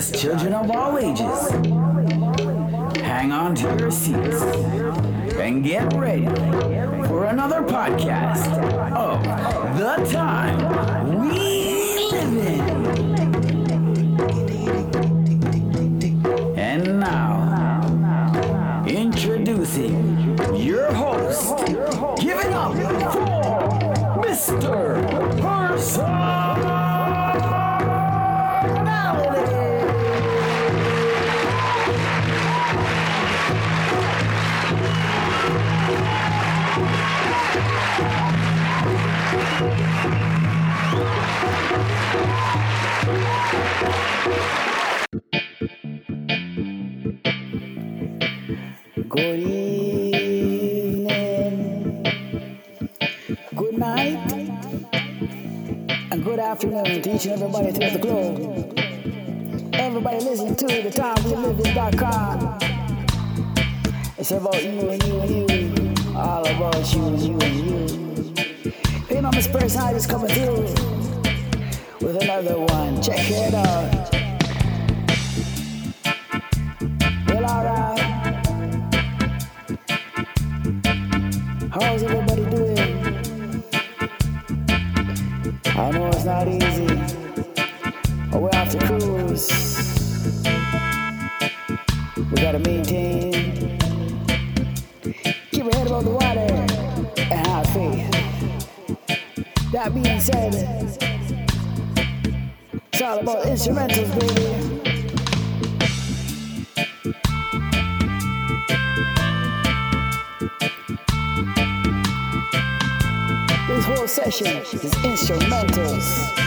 us children of all ages. Hang on to your seats and get ready for another podcast of The Time We Live In. Good afternoon to each and everybody throughout the globe. Everybody listening to the time we live in.com. It's about you and you and you. All about you and you and you. Hey, Mama's personality is coming through with another one. Check it out. Well, alright. How's everybody It's not easy. But we have to cruise. We gotta maintain. Keep your head above the water and have faith. That being said, it's all about instrumentals, baby. This whole session is instrumentals.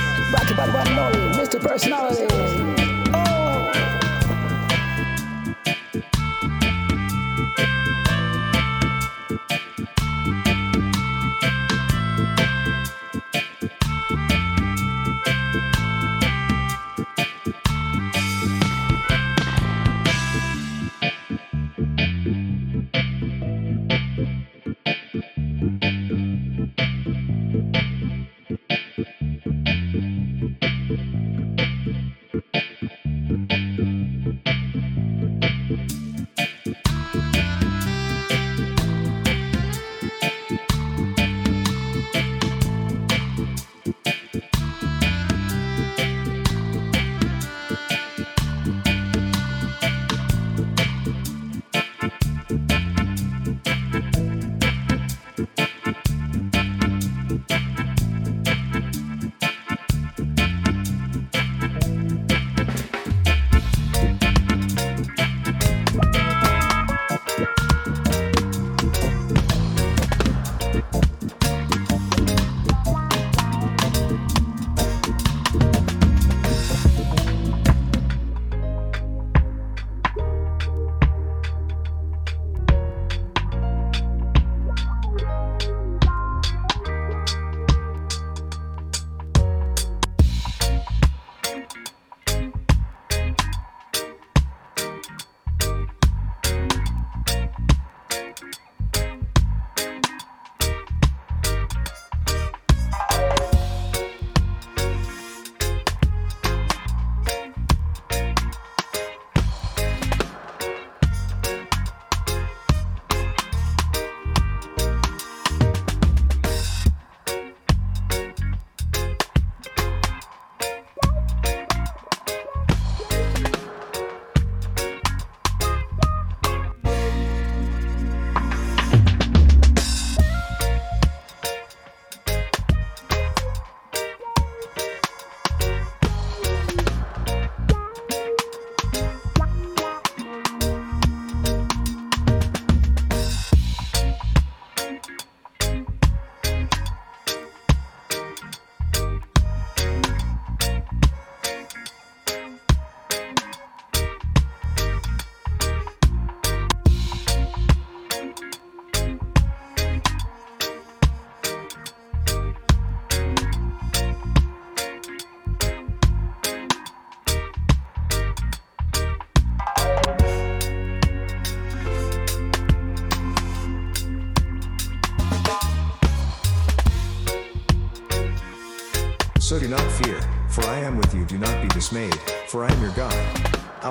And only Mr. Personality.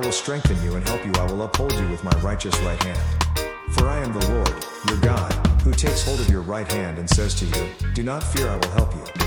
Will strengthen you and help you, I will uphold you with my righteous right hand. For I am the Lord, your God, who takes hold of your right hand and says to you, Do not fear, I will help you.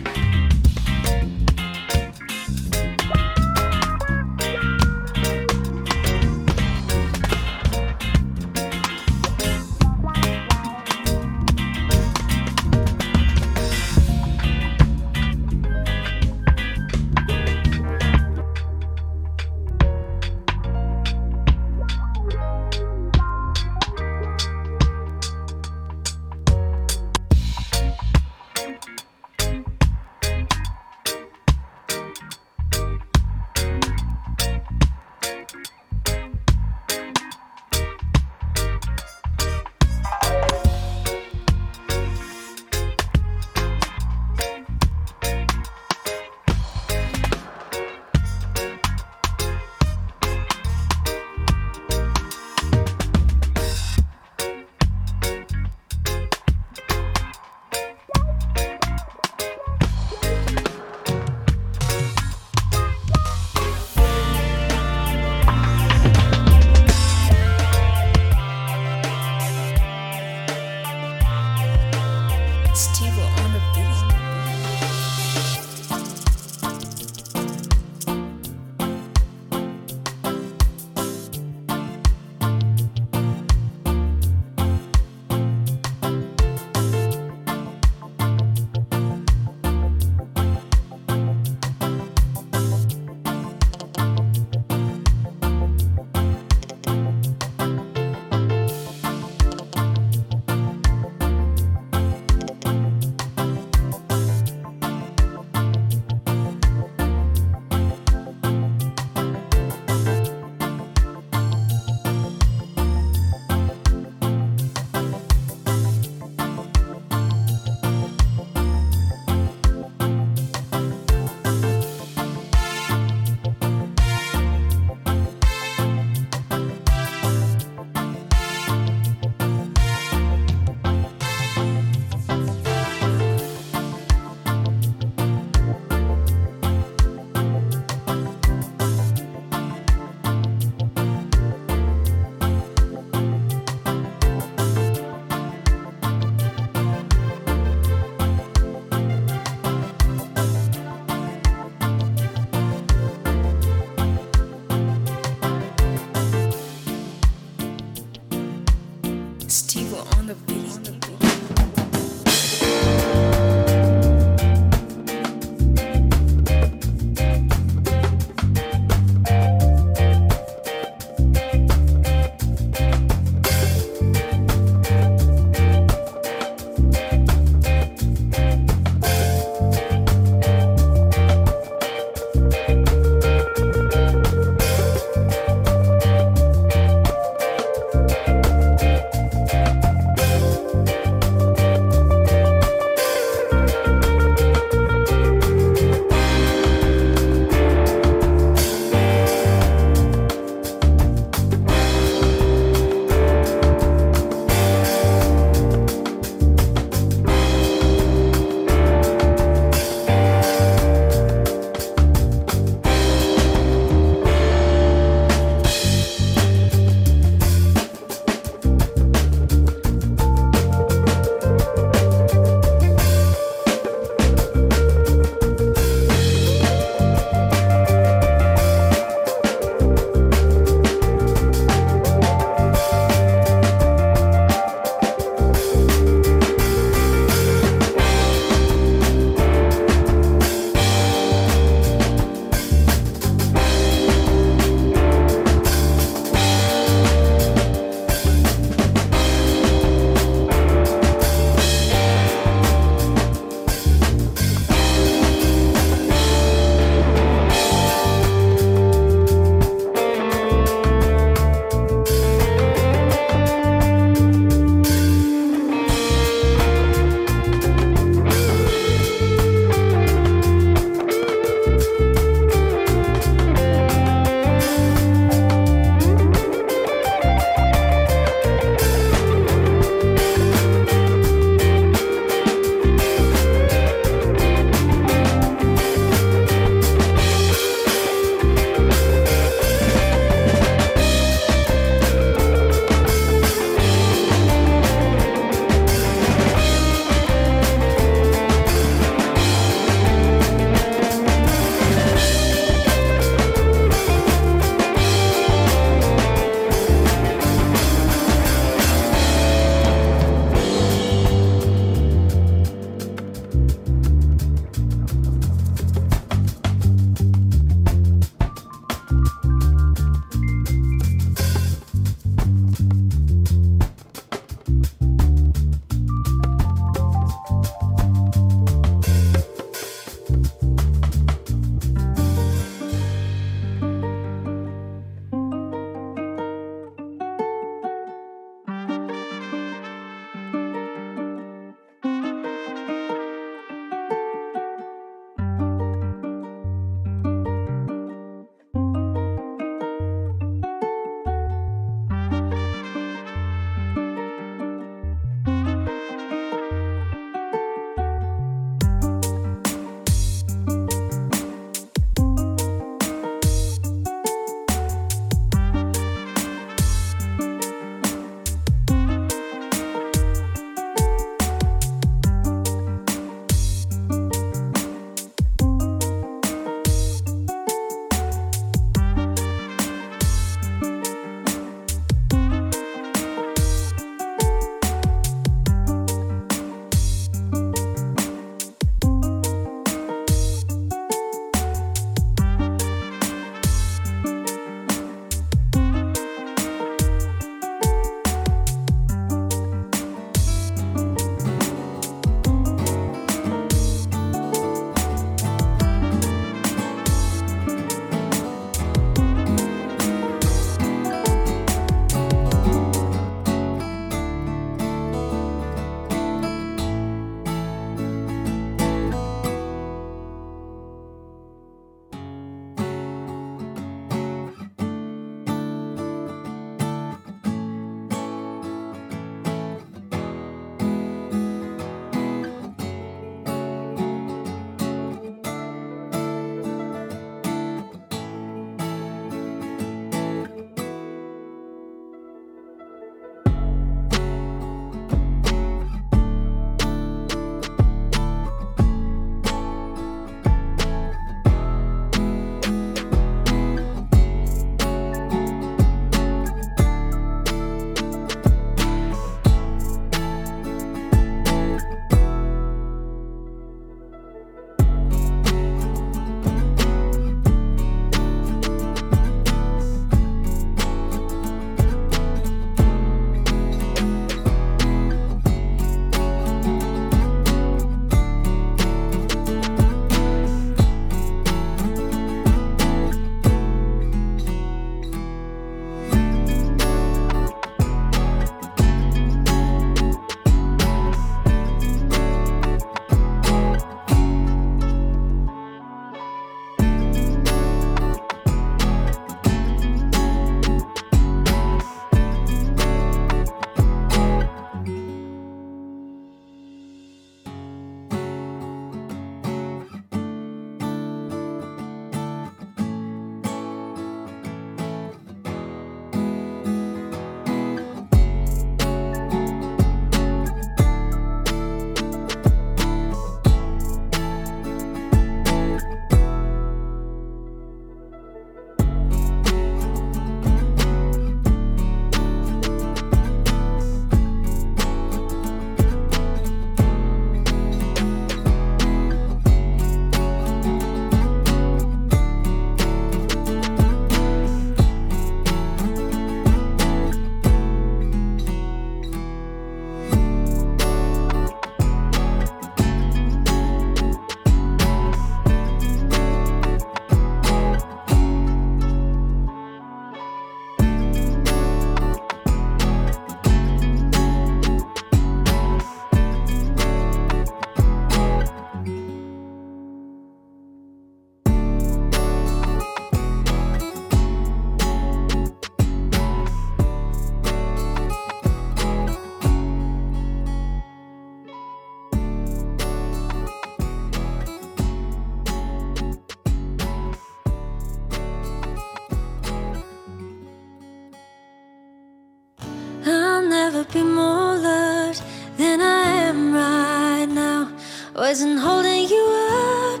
wasn't holding you up.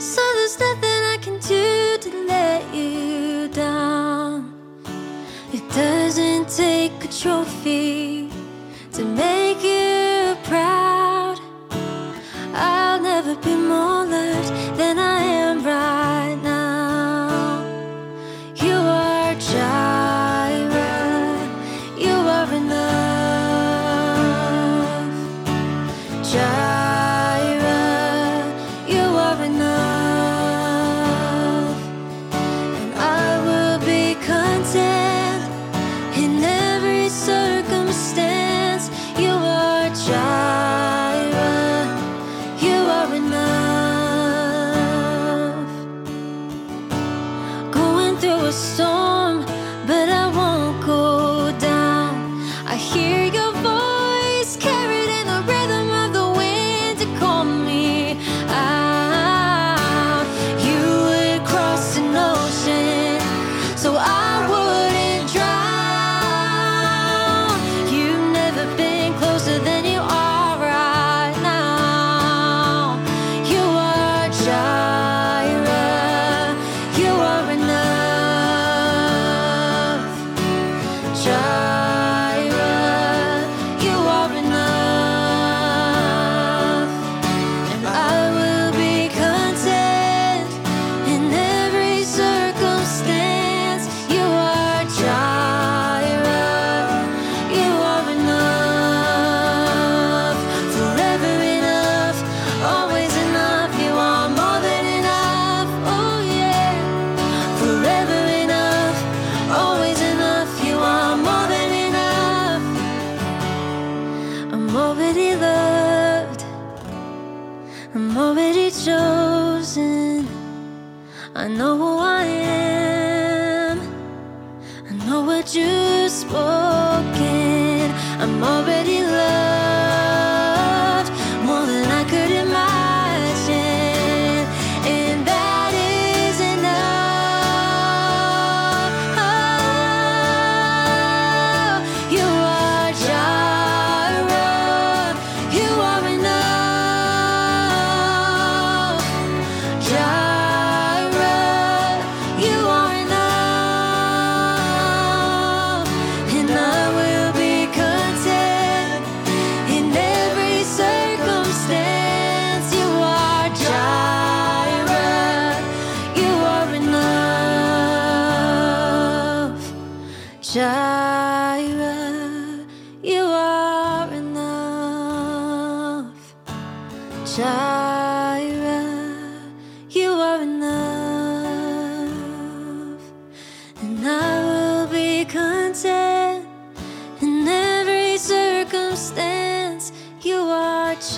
So there's nothing I can do to let you down. It doesn't take a trophy to make you proud. I'll never be more.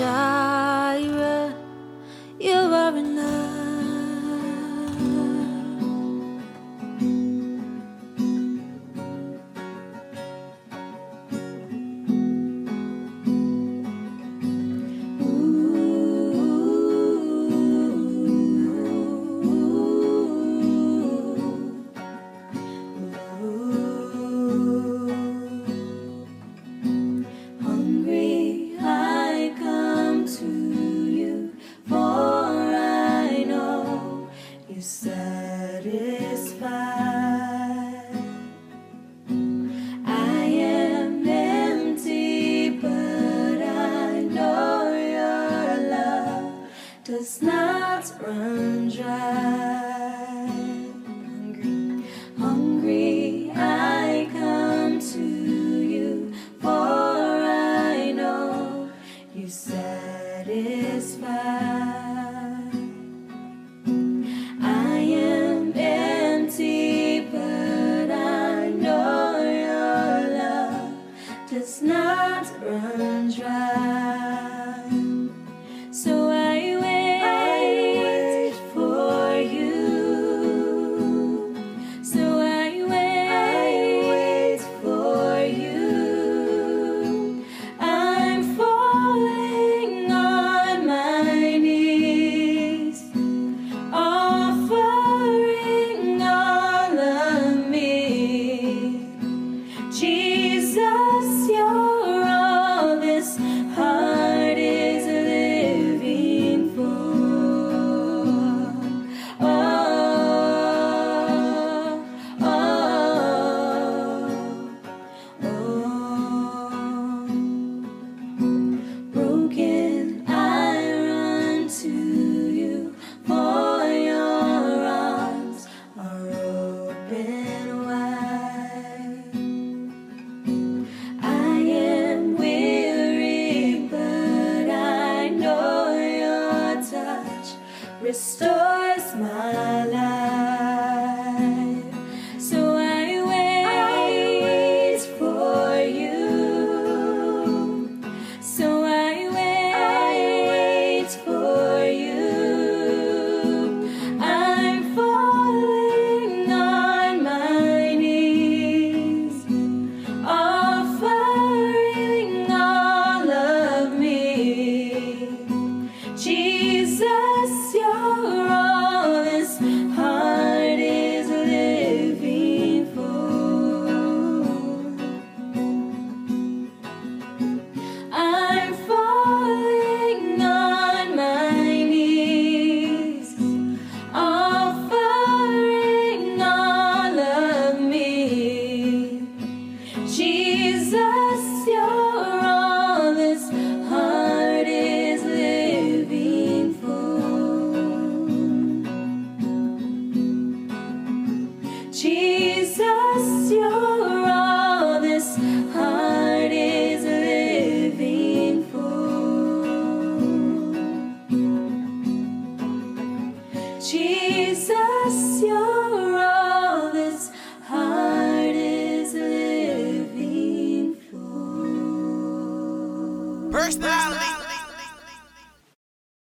じ。